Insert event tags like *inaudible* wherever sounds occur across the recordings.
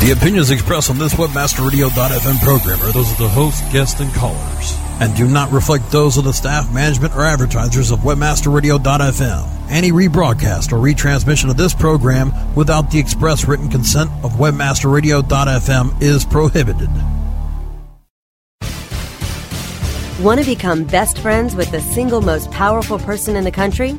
The opinions expressed on this WebmasterRadio.fm program are those of the host, guests, and callers, and do not reflect those of the staff, management, or advertisers of WebmasterRadio.fm. Any rebroadcast or retransmission of this program without the express written consent of WebmasterRadio.fm is prohibited. Want to become best friends with the single most powerful person in the country?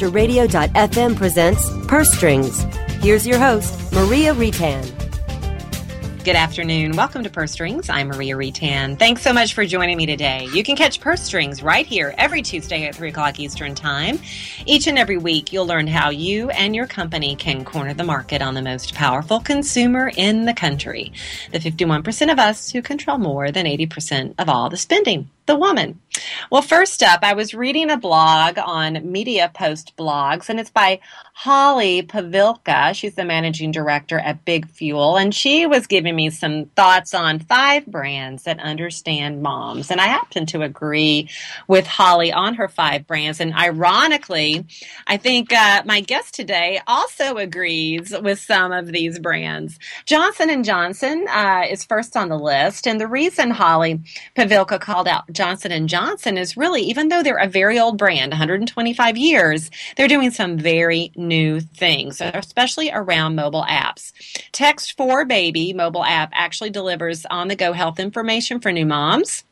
Webmasterradio.fm presents Purse Strings. Here's your host, Maria Retan. Good afternoon. Welcome to Purse Strings. I'm Maria Retan. Thanks so much for joining me today. You can catch Purse Strings right here every Tuesday at 3 o'clock Eastern Time. Each and every week, you'll learn how you and your company can corner the market on the most powerful consumer in the country, the 51% of us who control more than 80% of all the spending the woman. Well, first up, I was reading a blog on Media Post Blogs, and it's by Holly Pavlika. She's the managing director at Big Fuel, and she was giving me some thoughts on five brands that understand moms. And I happen to agree with Holly on her five brands. And ironically, I think uh, my guest today also agrees with some of these brands. Johnson and Johnson uh, is first on the list, and the reason Holly Pavlika called out Johnson and Johnson is really, even though they're a very old brand, 125 years, they're doing some very new things, especially around mobile apps. Text for Baby mobile app actually delivers on the go health information for new moms.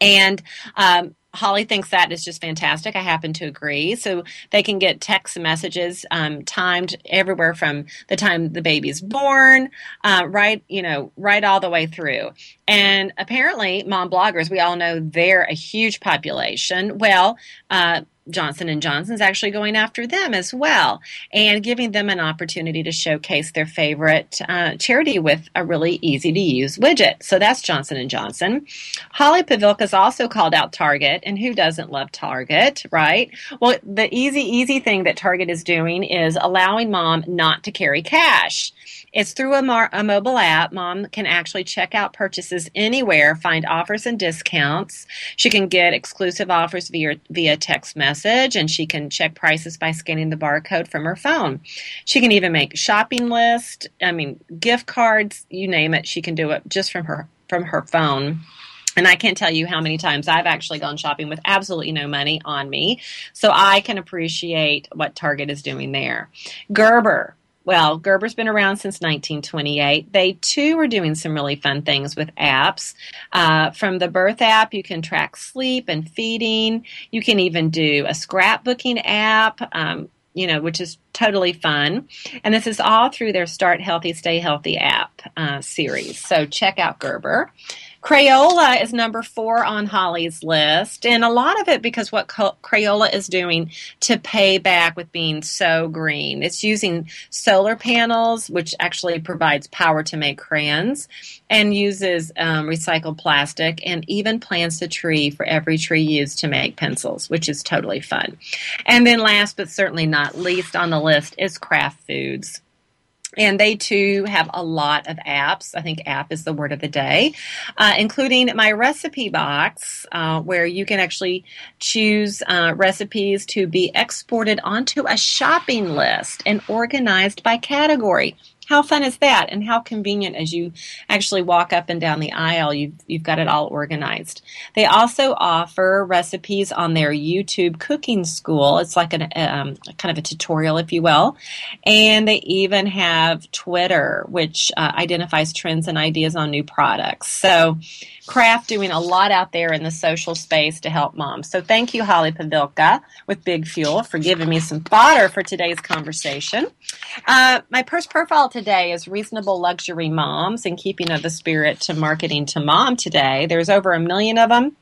And um, Holly thinks that is just fantastic. I happen to agree. So they can get text messages um, timed everywhere from the time the baby's born, uh, right, you know, right all the way through. And apparently, mom bloggers, we all know they're a huge population. Well, uh, Johnson and Johnson's actually going after them as well and giving them an opportunity to showcase their favorite uh, charity with a really easy to use widget. So that's Johnson and Johnson. Holly Pavlika's also called out Target, and who doesn't love Target, right? Well, the easy, easy thing that Target is doing is allowing mom not to carry cash. It's through a, mar- a, mobile app. Mom can actually check out purchases anywhere, find offers and discounts. She can get exclusive offers via via text message, and she can check prices by scanning the barcode from her phone. She can even make shopping lists, I mean, gift cards, you name it. She can do it just from her from her phone. And I can't tell you how many times I've actually gone shopping with absolutely no money on me. So I can appreciate what Target is doing there. Gerber, well, Gerber's been around since 1928. They too are doing some really fun things with apps. Uh, from the birth app, you can track sleep and feeding. You can even do a scrapbooking app. Um, you know, which is totally fun. And this is all through their Start Healthy, Stay Healthy app uh, series. So check out Gerber. Crayola is number four on Holly's list, and a lot of it because what Crayola is doing to pay back with being so green. It's using solar panels, which actually provides power to make crayons, and uses um, recycled plastic, and even plants a tree for every tree used to make pencils, which is totally fun. And then, last but certainly not least on the list is Kraft Foods. And they too have a lot of apps. I think app is the word of the day, uh, including my recipe box, uh, where you can actually choose uh, recipes to be exported onto a shopping list and organized by category. How fun is that? And how convenient as you actually walk up and down the aisle, you've, you've got it all organized. They also offer recipes on their YouTube cooking school. It's like an, um, kind of a tutorial, if you will. And they even have Twitter, which uh, identifies trends and ideas on new products. So Kraft doing a lot out there in the social space to help moms. So thank you, Holly Pavlika with Big Fuel for giving me some fodder for today's conversation. Uh, my first profile today is Reasonable Luxury Moms in keeping of the spirit to marketing to mom today. There's over a million of them.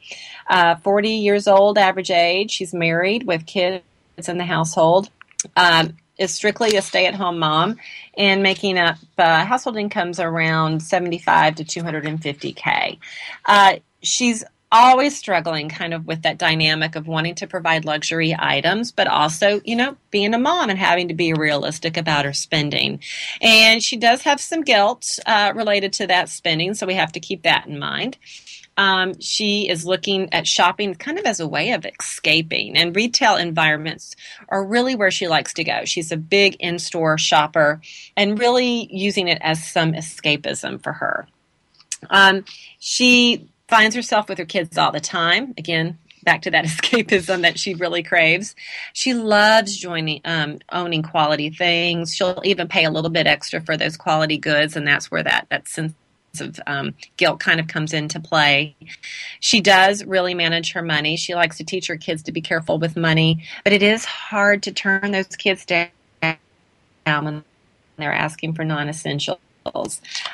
Uh, 40 years old, average age. She's married with kids in the household. Um, is strictly a stay-at-home mom and making up uh, household incomes around 75 to 250k. Uh, she's always struggling kind of with that dynamic of wanting to provide luxury items, but also, you know, being a mom and having to be realistic about her spending. And she does have some guilt uh, related to that spending, so we have to keep that in mind. Um, she is looking at shopping kind of as a way of escaping, and retail environments are really where she likes to go. She's a big in store shopper and really using it as some escapism for her. Um, she finds herself with her kids all the time. Again, back to that *laughs* escapism that she really craves. She loves joining, um, owning quality things. She'll even pay a little bit extra for those quality goods, and that's where that that sense of um, guilt kind of comes into play. She does really manage her money. She likes to teach her kids to be careful with money, but it is hard to turn those kids down when they're asking for non-essentials.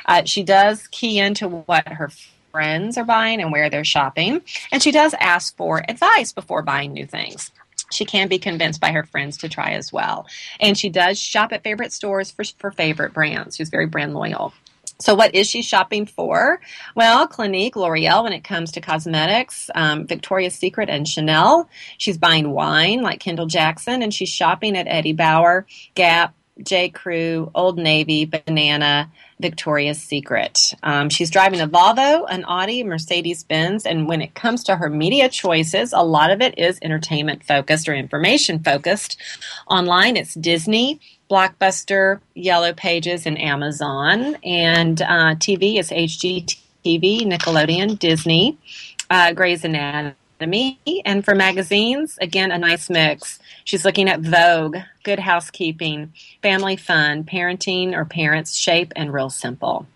Uh, she does key into what her friends are buying and where they're shopping. And she does ask for advice before buying new things. She can be convinced by her friends to try as well. And she does shop at favorite stores for, for favorite brands. She's very brand loyal. So, what is she shopping for? Well, Clinique, L'Oreal when it comes to cosmetics, um, Victoria's Secret, and Chanel. She's buying wine like Kendall Jackson, and she's shopping at Eddie Bauer, Gap, J. Crew, Old Navy, Banana, Victoria's Secret. Um, she's driving a Volvo, an Audi, Mercedes Benz, and when it comes to her media choices, a lot of it is entertainment focused or information focused. Online, it's Disney, Blockbuster, Yellow Pages, and Amazon. And uh, TV is HGTV, Nickelodeon, Disney, uh, Grey's Anatomy. And for magazines, again, a nice mix. She's looking at Vogue, Good Housekeeping, Family Fun, Parenting or Parents, Shape, and Real Simple.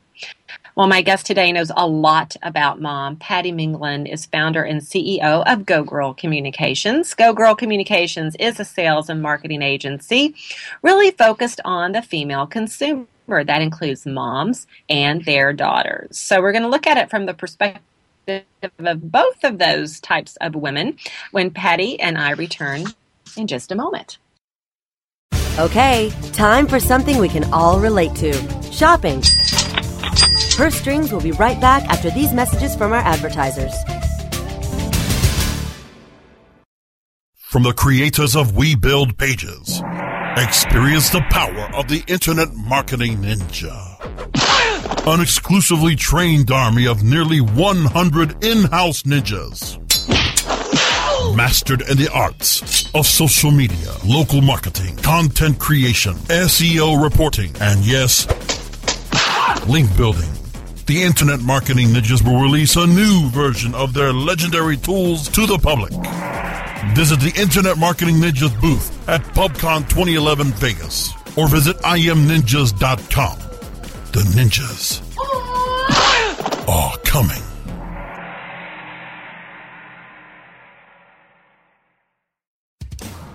Well, my guest today knows a lot about mom. Patty Minglin is founder and CEO of Go Girl Communications. Go Girl Communications is a sales and marketing agency really focused on the female consumer. That includes moms and their daughters. So we're going to look at it from the perspective of both of those types of women when Patty and I return in just a moment. Okay, time for something we can all relate to shopping. Purse Strings will be right back after these messages from our advertisers. From the creators of We Build Pages, experience the power of the Internet Marketing Ninja. An exclusively trained army of nearly 100 in-house ninjas mastered in the arts of social media, local marketing, content creation, SEO reporting, and yes, link building. The Internet Marketing Ninjas will release a new version of their legendary tools to the public. Visit the Internet Marketing Ninjas booth at PubCon 2011 Vegas or visit imninjas.com. The ninjas are coming.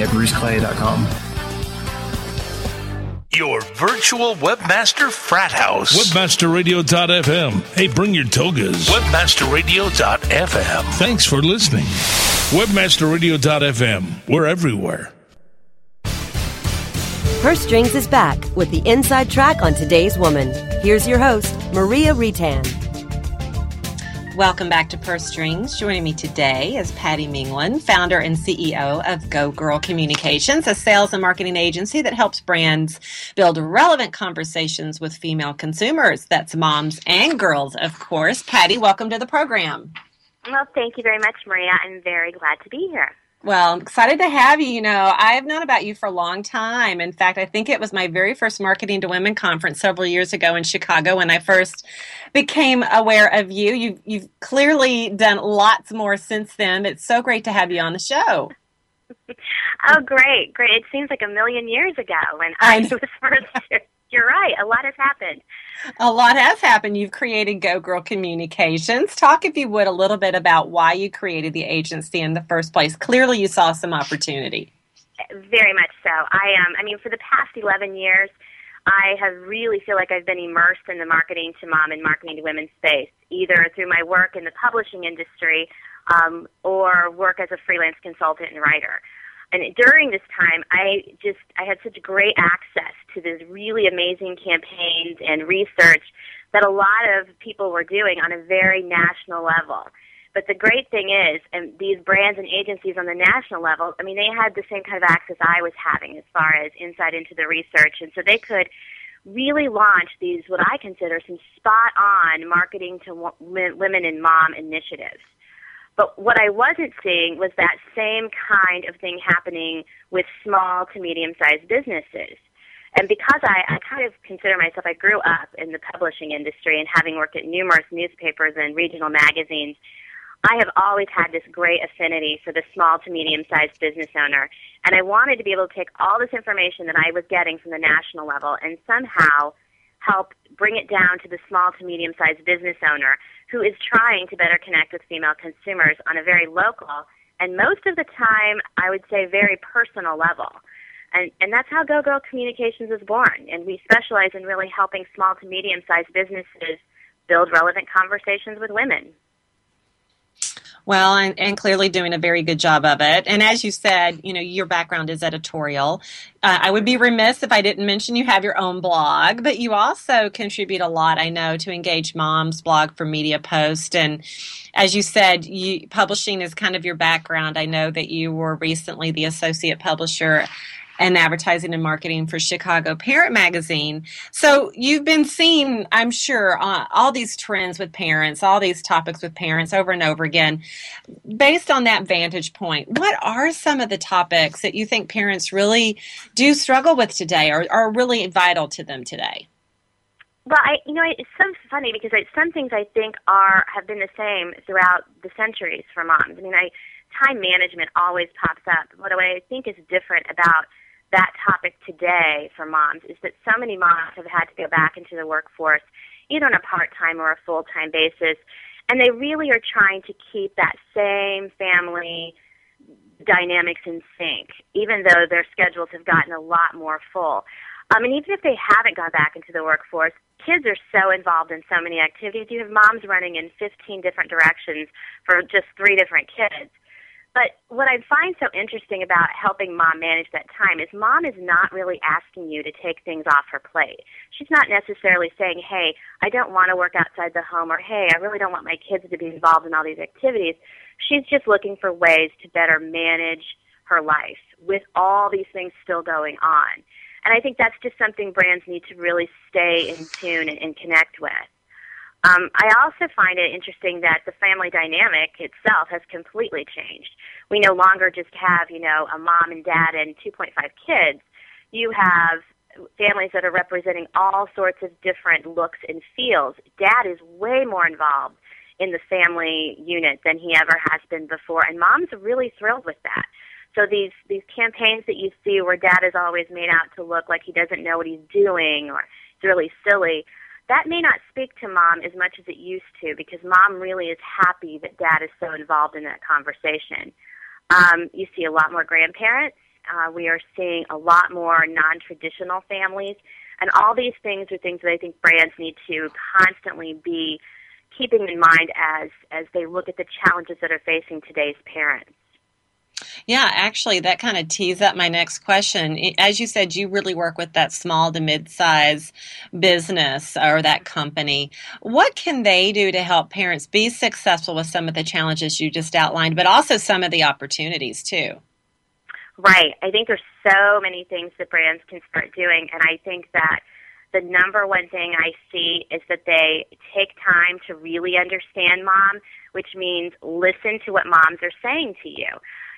at bruceclay.com. Your virtual webmaster frat house. Webmasterradio.fm. Hey, bring your togas. Webmasterradio.fm. Thanks for listening. Webmasterradio.fm. We're everywhere. Purse Strings is back with the inside track on today's woman. Here's your host, Maria Retan. Welcome back to Purse Strings. Joining me today is Patty Minglin, founder and CEO of Go Girl Communications, a sales and marketing agency that helps brands build relevant conversations with female consumers. That's moms and girls, of course. Patty, welcome to the program. Well, thank you very much, Maria. I'm very glad to be here. Well, I'm excited to have you. You know, I have known about you for a long time. In fact, I think it was my very first Marketing to Women conference several years ago in Chicago when I first became aware of you. You've, you've clearly done lots more since then. It's so great to have you on the show. *laughs* oh, great, great. It seems like a million years ago when I, I *laughs* was first you're right. A lot has happened. A lot has happened. You've created Go Girl Communications. Talk, if you would, a little bit about why you created the agency in the first place. Clearly, you saw some opportunity. Very much so. I um, I mean, for the past 11 years, I have really feel like I've been immersed in the marketing to mom and marketing to women space, either through my work in the publishing industry um, or work as a freelance consultant and writer and during this time, I just I had such great access to these really amazing campaigns and research that a lot of people were doing on a very national level. But the great thing is, and these brands and agencies on the national level, I mean, they had the same kind of access I was having as far as insight into the research, and so they could really launch these what I consider some spot on marketing to women and mom initiatives. But what I wasn't seeing was that same kind of thing happening with small to medium sized businesses. And because I, I kind of consider myself, I grew up in the publishing industry and having worked at numerous newspapers and regional magazines, I have always had this great affinity for the small to medium sized business owner. And I wanted to be able to take all this information that I was getting from the national level and somehow help bring it down to the small to medium sized business owner who is trying to better connect with female consumers on a very local and most of the time, I would say, very personal level. And, and that's how Go Girl Communications was born. And we specialize in really helping small to medium sized businesses build relevant conversations with women. Well, and, and, clearly doing a very good job of it. And as you said, you know, your background is editorial. Uh, I would be remiss if I didn't mention you have your own blog, but you also contribute a lot, I know, to Engage Mom's blog for Media Post. And as you said, you, publishing is kind of your background. I know that you were recently the associate publisher and advertising and marketing for Chicago Parent Magazine. So you've been seeing, I'm sure, uh, all these trends with parents, all these topics with parents over and over again. Based on that vantage point, what are some of the topics that you think parents really do struggle with today or are really vital to them today? Well, I, you know, it's so funny because some things I think are have been the same throughout the centuries for moms. I mean, I time management always pops up. What I think is different about that topic today for moms is that so many moms have had to go back into the workforce either on a part-time or a full-time basis and they really are trying to keep that same family dynamics in sync even though their schedules have gotten a lot more full. Um, and even if they haven't gone back into the workforce kids are so involved in so many activities. You have moms running in 15 different directions for just three different kids but what I find so interesting about helping mom manage that time is mom is not really asking you to take things off her plate. She's not necessarily saying, hey, I don't want to work outside the home, or hey, I really don't want my kids to be involved in all these activities. She's just looking for ways to better manage her life with all these things still going on. And I think that's just something brands need to really stay in tune and, and connect with. Um, I also find it interesting that the family dynamic itself has completely changed. We no longer just have, you know, a mom and dad and 2.5 kids. You have families that are representing all sorts of different looks and feels. Dad is way more involved in the family unit than he ever has been before, and mom's really thrilled with that. So these these campaigns that you see where dad is always made out to look like he doesn't know what he's doing or it's really silly that may not speak to mom as much as it used to because mom really is happy that dad is so involved in that conversation. Um, you see a lot more grandparents. Uh, we are seeing a lot more non-traditional families, and all these things are things that I think brands need to constantly be keeping in mind as as they look at the challenges that are facing today's parents. Yeah, actually, that kind of tees up my next question. As you said, you really work with that small to mid size business or that company. What can they do to help parents be successful with some of the challenges you just outlined, but also some of the opportunities too? Right. I think there's so many things that brands can start doing, and I think that the number one thing I see is that they take time to really understand mom, which means listen to what moms are saying to you.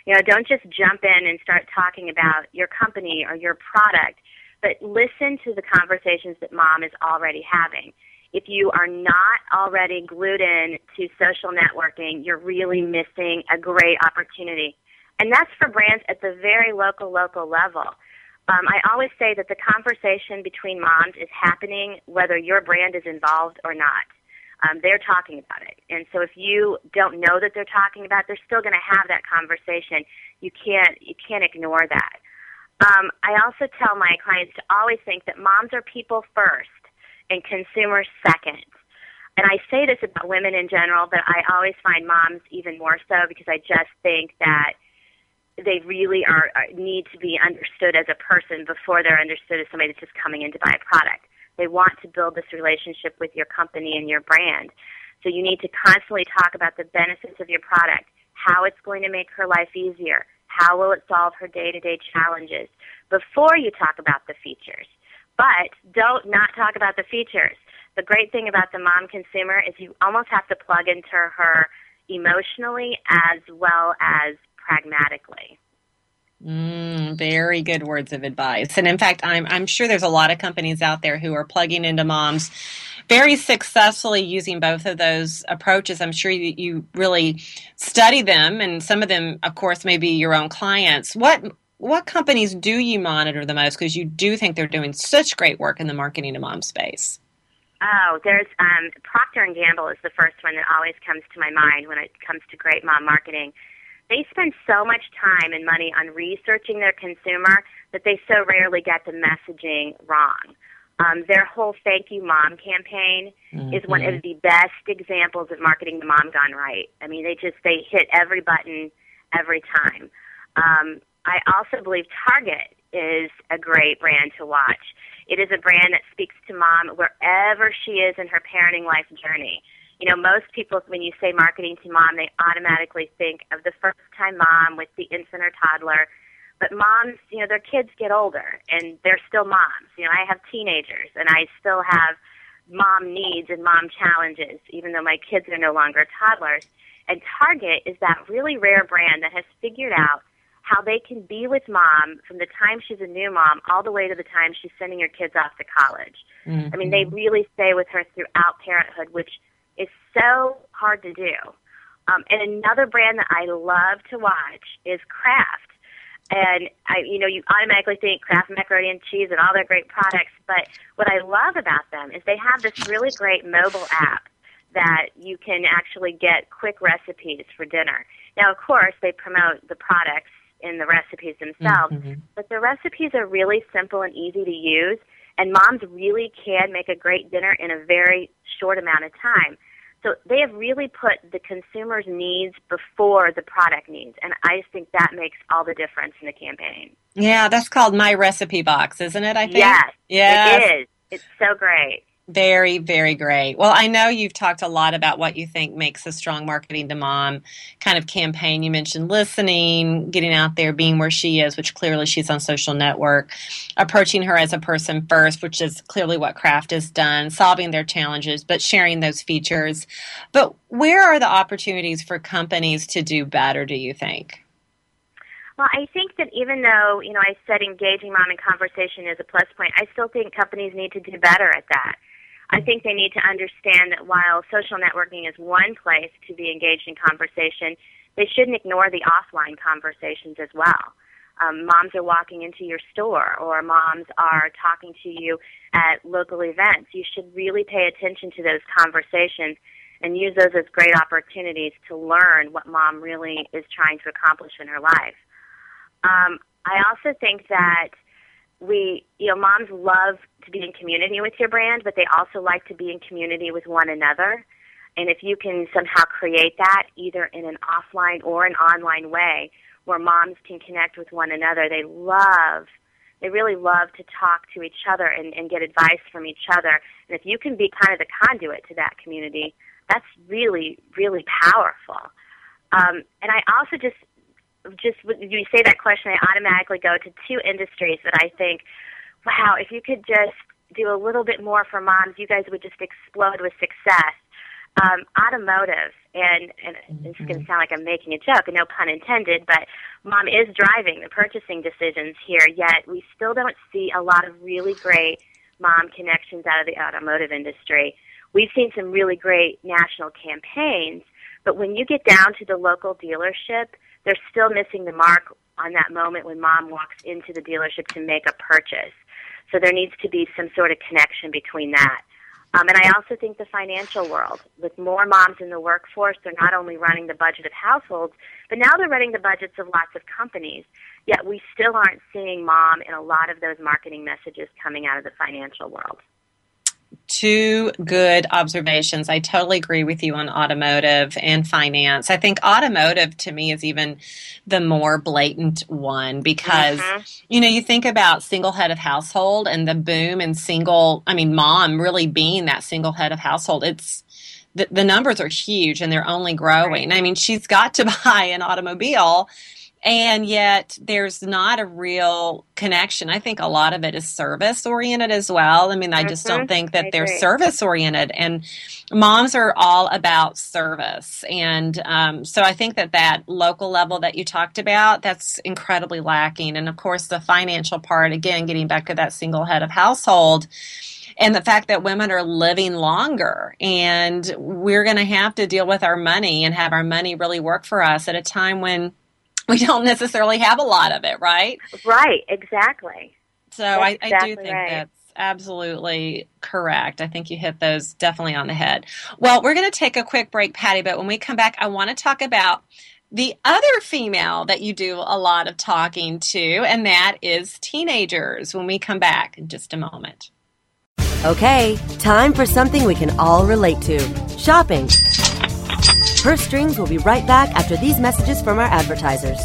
You know, don't just jump in and start talking about your company or your product, but listen to the conversations that mom is already having. If you are not already glued in to social networking, you're really missing a great opportunity. And that's for brands at the very local, local level. Um, I always say that the conversation between moms is happening whether your brand is involved or not. Um, they're talking about it, and so if you don't know that they're talking about, it, they're still going to have that conversation. You can't you can't ignore that. Um, I also tell my clients to always think that moms are people first and consumers second. And I say this about women in general, but I always find moms even more so because I just think that they really are, are need to be understood as a person before they're understood as somebody that's just coming in to buy a product. They want to build this relationship with your company and your brand. So you need to constantly talk about the benefits of your product, how it's going to make her life easier, how will it solve her day-to-day challenges before you talk about the features. But don't not talk about the features. The great thing about the mom consumer is you almost have to plug into her emotionally as well as pragmatically. Mm, very good words of advice. And in fact, I'm, I'm sure there's a lot of companies out there who are plugging into moms very successfully using both of those approaches. I'm sure you, you really study them, and some of them, of course, may be your own clients. What what companies do you monitor the most because you do think they're doing such great work in the marketing to mom space? Oh, there's um, Procter and Gamble is the first one that always comes to my mind when it comes to great mom marketing they spend so much time and money on researching their consumer that they so rarely get the messaging wrong. Um, their whole Thank You Mom campaign mm-hmm. is one of the best examples of marketing the mom gone right. I mean, they just they hit every button every time. Um, I also believe Target is a great brand to watch. It is a brand that speaks to mom wherever she is in her parenting life journey you know, most people, when you say marketing to mom, they automatically think of the first time mom with the infant or toddler. But moms, you know, their kids get older and they're still moms. You know, I have teenagers and I still have mom needs and mom challenges, even though my kids are no longer toddlers. And Target is that really rare brand that has figured out how they can be with mom from the time she's a new mom all the way to the time she's sending her kids off to college. Mm-hmm. I mean, they really stay with her throughout parenthood, which so hard to do. Um, and another brand that I love to watch is Kraft. And I, you know, you automatically think Kraft macaroni and cheese and all their great products. But what I love about them is they have this really great mobile app that you can actually get quick recipes for dinner. Now, of course, they promote the products in the recipes themselves, mm-hmm. but the recipes are really simple and easy to use. And moms really can make a great dinner in a very short amount of time. So they have really put the consumer's needs before the product needs. And I just think that makes all the difference in the campaign. Yeah, that's called My Recipe Box, isn't it? I think. Yes. Yes. It is. It's so great. Very, very great. Well, I know you've talked a lot about what you think makes a strong marketing to mom kind of campaign. You mentioned listening, getting out there, being where she is, which clearly she's on social network, approaching her as a person first, which is clearly what Kraft has done, solving their challenges, but sharing those features. But where are the opportunities for companies to do better, do you think? Well, I think that even though, you know, I said engaging mom in conversation is a plus point, I still think companies need to do better at that. I think they need to understand that while social networking is one place to be engaged in conversation, they shouldn't ignore the offline conversations as well. Um, moms are walking into your store or moms are talking to you at local events. You should really pay attention to those conversations and use those as great opportunities to learn what mom really is trying to accomplish in her life. Um, I also think that we, you know, moms love to be in community with your brand, but they also like to be in community with one another. And if you can somehow create that either in an offline or an online way where moms can connect with one another. They love, they really love to talk to each other and, and get advice from each other. And if you can be kind of the conduit to that community, that's really, really powerful. Um, and I also just, just when you say that question, I automatically go to two industries that I think, wow, if you could just do a little bit more for moms, you guys would just explode with success. Um, automotive, and, and it's going to sound like I'm making a joke, no pun intended, but mom is driving the purchasing decisions here, yet we still don't see a lot of really great mom connections out of the automotive industry. We've seen some really great national campaigns, but when you get down to the local dealership, they're still missing the mark on that moment when mom walks into the dealership to make a purchase. So there needs to be some sort of connection between that. Um, and I also think the financial world, with more moms in the workforce, they're not only running the budget of households, but now they're running the budgets of lots of companies. Yet we still aren't seeing mom in a lot of those marketing messages coming out of the financial world two good observations. I totally agree with you on automotive and finance. I think automotive to me is even the more blatant one because, mm-hmm. you know, you think about single head of household and the boom and single, I mean, mom really being that single head of household. It's, the, the numbers are huge and they're only growing. Right. I mean, she's got to *laughs* buy an automobile and yet there's not a real connection. I think a lot of it is service oriented as well. I mean, I just don't mm-hmm. think that they're service oriented, and moms are all about service. And um, so I think that that local level that you talked about that's incredibly lacking. And of course, the financial part again, getting back to that single head of household and the fact that women are living longer and we're going to have to deal with our money and have our money really work for us at a time when *laughs* we don't necessarily have a lot of it, right? Right, exactly. So I, I, do think right. that's absolutely correct. I think you hit those definitely on the head. Well, we're going to take a quick break, Patty, but when we come back, I want to talk about the other female that you do a lot of talking to, and that is teenagers when we come back in just a moment. Okay, time for something we can all relate to shopping. Purse Strings will be right back after these messages from our advertisers.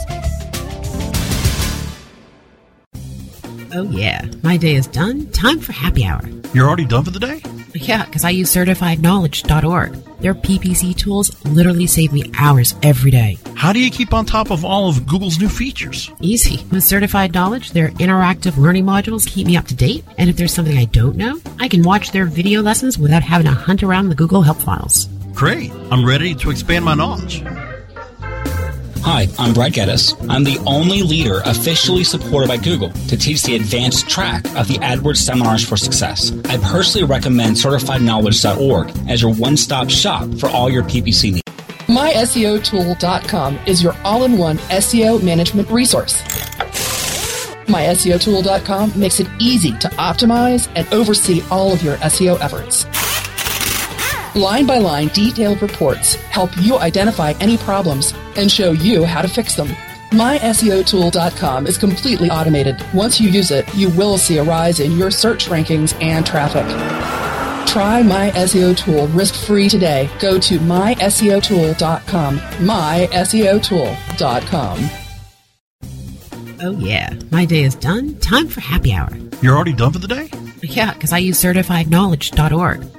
Oh, yeah. My day is done. Time for happy hour. You're already done for the day? Yeah, because I use CertifiedKnowledge.org. Their PPC tools literally save me hours every day. How do you keep on top of all of Google's new features? Easy. With Certified Knowledge, their interactive learning modules keep me up to date. And if there's something I don't know, I can watch their video lessons without having to hunt around the Google Help files. Great. I'm ready to expand my knowledge. Hi, I'm Brad Geddes. I'm the only leader officially supported by Google to teach the advanced track of the AdWords Seminars for Success. I personally recommend CertifiedKnowledge.org as your one-stop shop for all your PPC needs. MySEOTool.com is your all-in-one SEO management resource. MySEOTool.com makes it easy to optimize and oversee all of your SEO efforts. Line by line, detailed reports help you identify any problems and show you how to fix them. MySEOTool.com is completely automated. Once you use it, you will see a rise in your search rankings and traffic. Try My SEO Tool risk-free today. Go to myseotool.com. myseotool.com. Oh yeah, my day is done. Time for happy hour. You're already done for the day? Yeah, because I use CertifiedKnowledge.org.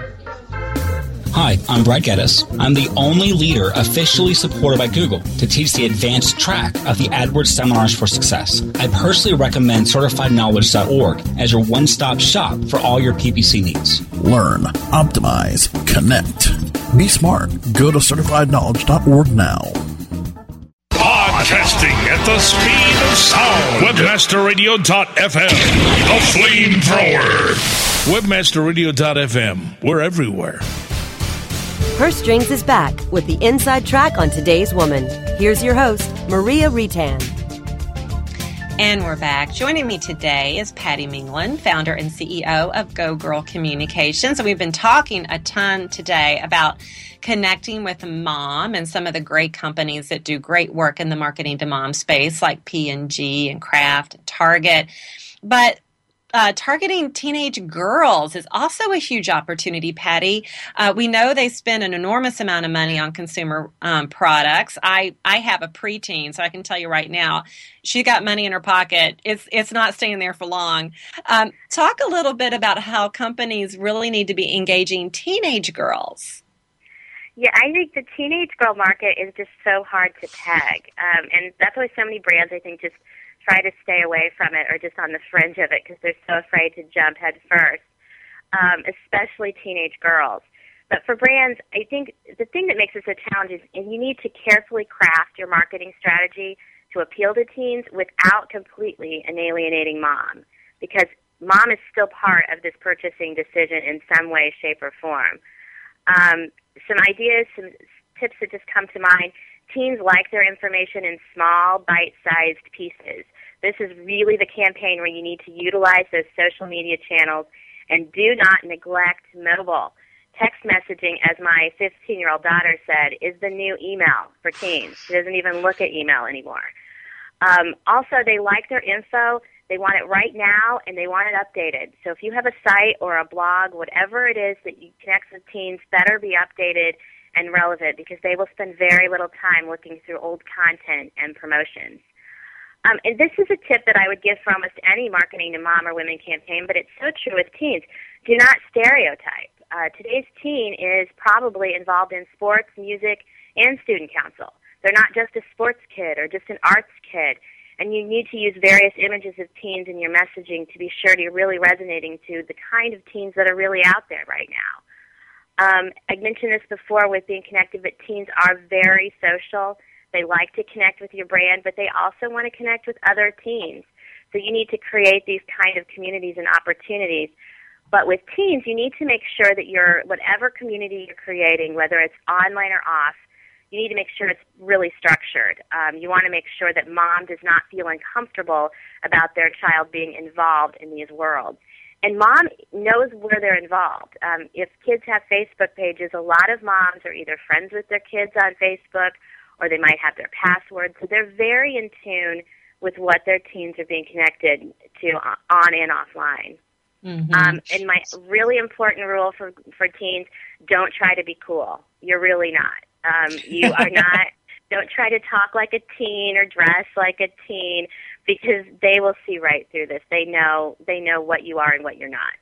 Hi, I'm Brad Geddes. I'm the only leader officially supported by Google to teach the advanced track of the AdWords Seminars for Success. I personally recommend CertifiedKnowledge.org as your one-stop shop for all your PPC needs. Learn, optimize, connect. Be smart. Go to CertifiedKnowledge.org now. Podcasting at the speed of sound. WebmasterRadio.fm. The flamethrower. WebmasterRadio.fm. We're everywhere. Purse Strings is back with the inside track on today's woman. Here's your host, Maria Retan. And we're back. Joining me today is Patty Minglin, founder and CEO of Go Girl Communications. And we've been talking a ton today about connecting with mom and some of the great companies that do great work in the marketing to mom space like P&G and Kraft and Target. But uh, targeting teenage girls is also a huge opportunity, Patty. Uh, we know they spend an enormous amount of money on consumer um, products. I, I have a preteen, so I can tell you right now, she got money in her pocket. It's it's not staying there for long. Um, talk a little bit about how companies really need to be engaging teenage girls. Yeah, I think the teenage girl market is just so hard to tag, um, and that's why so many brands I think just try to stay away from it or just on the fringe of it because they're so afraid to jump head first, um, especially teenage girls. But for brands, I think the thing that makes this a challenge is you need to carefully craft your marketing strategy to appeal to teens without completely alienating mom because mom is still part of this purchasing decision in some way, shape, or form. Um, some ideas, some tips that just come to mind Teens like their information in small, bite-sized pieces. This is really the campaign where you need to utilize those social media channels and do not neglect mobile. Text messaging, as my 15 year old daughter said, is the new email for teens. She doesn't even look at email anymore. Um, also, they like their info. They want it right now and they want it updated. So if you have a site or a blog, whatever it is that you connect with teens, better be updated and relevant because they will spend very little time looking through old content and promotions. Um, and this is a tip that I would give for almost any marketing to mom or women campaign, but it's so true with teens. Do not stereotype. Uh, today's teen is probably involved in sports, music, and student council. They're not just a sports kid or just an arts kid. And you need to use various images of teens in your messaging to be sure you're really resonating to the kind of teens that are really out there right now. Um, I mentioned this before with being connected, but teens are very social. They like to connect with your brand, but they also want to connect with other teens. So you need to create these kind of communities and opportunities. But with teens, you need to make sure that your whatever community you're creating, whether it's online or off, you need to make sure it's really structured. Um, you want to make sure that mom does not feel uncomfortable about their child being involved in these worlds and mom knows where they're involved. Um, if kids have Facebook pages, a lot of moms are either friends with their kids on Facebook or they might have their passwords. So they're very in tune with what their teens are being connected to on and offline. Mm-hmm. Um, and my really important rule for for teens: don't try to be cool. You're really not. Um, you are *laughs* not. Don't try to talk like a teen or dress like a teen because they will see right through this. They know they know what you are and what you're not.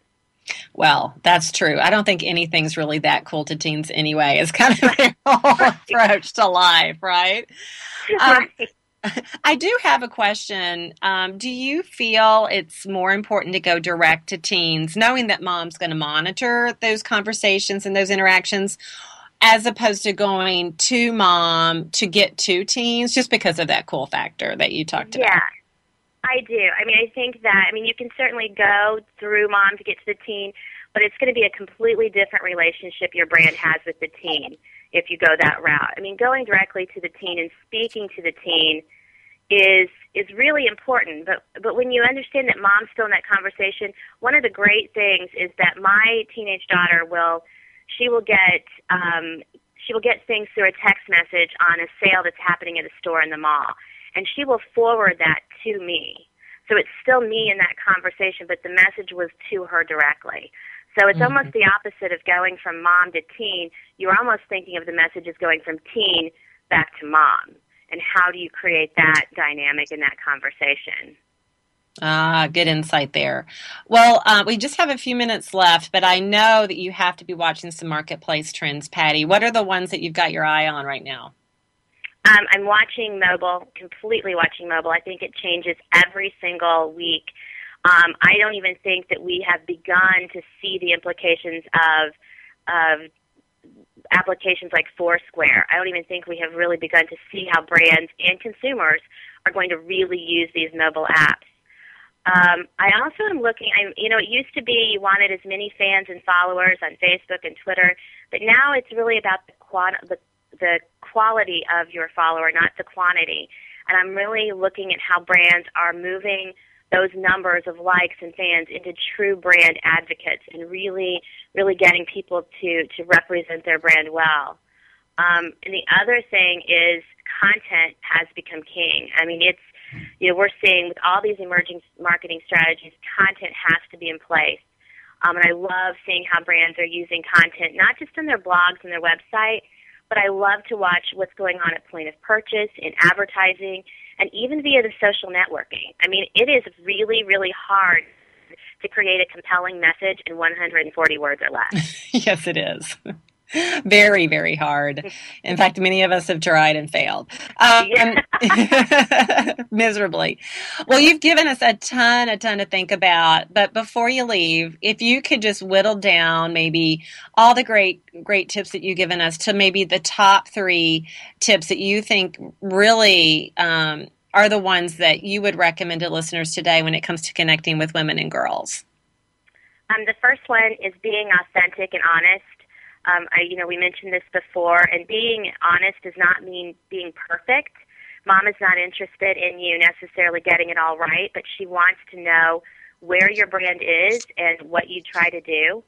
Well, that's true. I don't think anything's really that cool to teens anyway. It's kind of *laughs* their whole approach to life, right? *laughs* Um, I do have a question. Um, do you feel it's more important to go direct to teens, knowing that mom's going to monitor those conversations and those interactions, as opposed to going to mom to get to teens, just because of that cool factor that you talked about? I do. I mean, I think that, I mean, you can certainly go through mom to get to the teen, but it's going to be a completely different relationship your brand has with the teen if you go that route. I mean, going directly to the teen and speaking to the teen is is really important. But but when you understand that mom's still in that conversation, one of the great things is that my teenage daughter will she will get um she will get things through a text message on a sale that's happening at a store in the mall and she will forward that to me. So it's still me in that conversation, but the message was to her directly. So it's mm-hmm. almost the opposite of going from mom to teen. You're almost thinking of the messages going from teen back to mom. And how do you create that dynamic in that conversation? Ah, good insight there. Well, uh, we just have a few minutes left, but I know that you have to be watching some marketplace trends, Patty. What are the ones that you've got your eye on right now? Um, I'm watching mobile, completely watching mobile. I think it changes every single week. Um, I don't even think that we have begun to see the implications of of applications like Foursquare. I don't even think we have really begun to see how brands and consumers are going to really use these mobile apps. Um, I also am looking. I, you know, it used to be you wanted as many fans and followers on Facebook and Twitter, but now it's really about the quad, the the quality of your follower, not the quantity. And I'm really looking at how brands are moving those numbers of likes and fans into true brand advocates and really, really getting people to, to represent their brand well. Um, and the other thing is content has become king. I mean, it's, you know, we're seeing with all these emerging marketing strategies, content has to be in place. Um, and I love seeing how brands are using content, not just in their blogs and their website, but I love to watch what's going on at point of purchase, in advertising, and even via the social networking. I mean, it is really, really hard to create a compelling message in 140 words or less. *laughs* yes, it is. *laughs* very, very hard. In fact, many of us have tried and failed um, yeah. *laughs* miserably. Well, you've given us a ton, a ton to think about. But before you leave, if you could just whittle down maybe all the great, great tips that you've given us to maybe the top three tips that you think really um, are the ones that you would recommend to listeners today when it comes to connecting with women and girls. Um, the first one is being authentic and honest. Um, I, you know, we mentioned this before, and being honest does not mean being perfect. Mom is not interested in you necessarily getting it all right, but she wants to know where your brand is and what you try to do.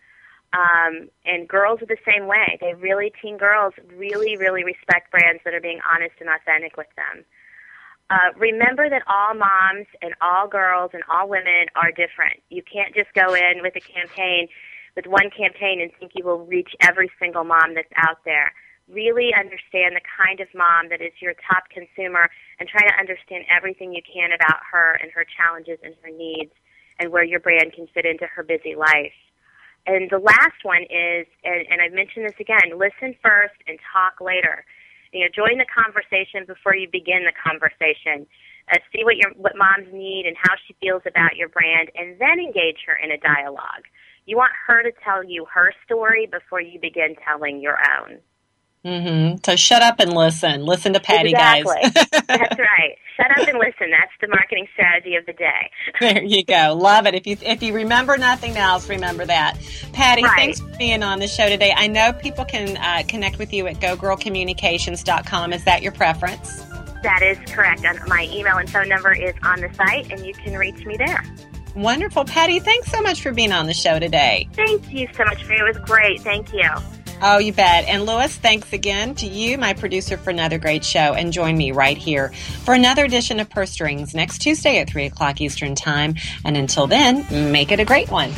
Um, and girls are the same way. They really, teen girls really, really respect brands that are being honest and authentic with them. Uh, remember that all moms and all girls and all women are different. You can't just go in with a campaign with one campaign and think you will reach every single mom that's out there. Really understand the kind of mom that is your top consumer and try to understand everything you can about her and her challenges and her needs and where your brand can fit into her busy life. And the last one is, and, and I've mentioned this again, listen first and talk later. You know, join the conversation before you begin the conversation. Uh, see what your what moms need and how she feels about your brand, and then engage her in a dialogue. You want her to tell you her story before you begin telling your own. Mm-hmm. So shut up and listen. Listen to Patty, exactly. guys. *laughs* That's right. Shut up and listen. That's the marketing strategy of the day. There you go. Love it. If you if you remember nothing else, remember that. Patty, right. thanks for being on the show today. I know people can uh, connect with you at gogirlcommunications.com. Is that your preference? That is correct. My email and phone number is on the site, and you can reach me there. Wonderful. Patty, thanks so much for being on the show today. Thank you so much, It was great. Thank you. Oh, you bet. And Lewis, thanks again to you, my producer, for another great show. And join me right here for another edition of Purse Strings next Tuesday at 3 o'clock Eastern Time. And until then, make it a great one.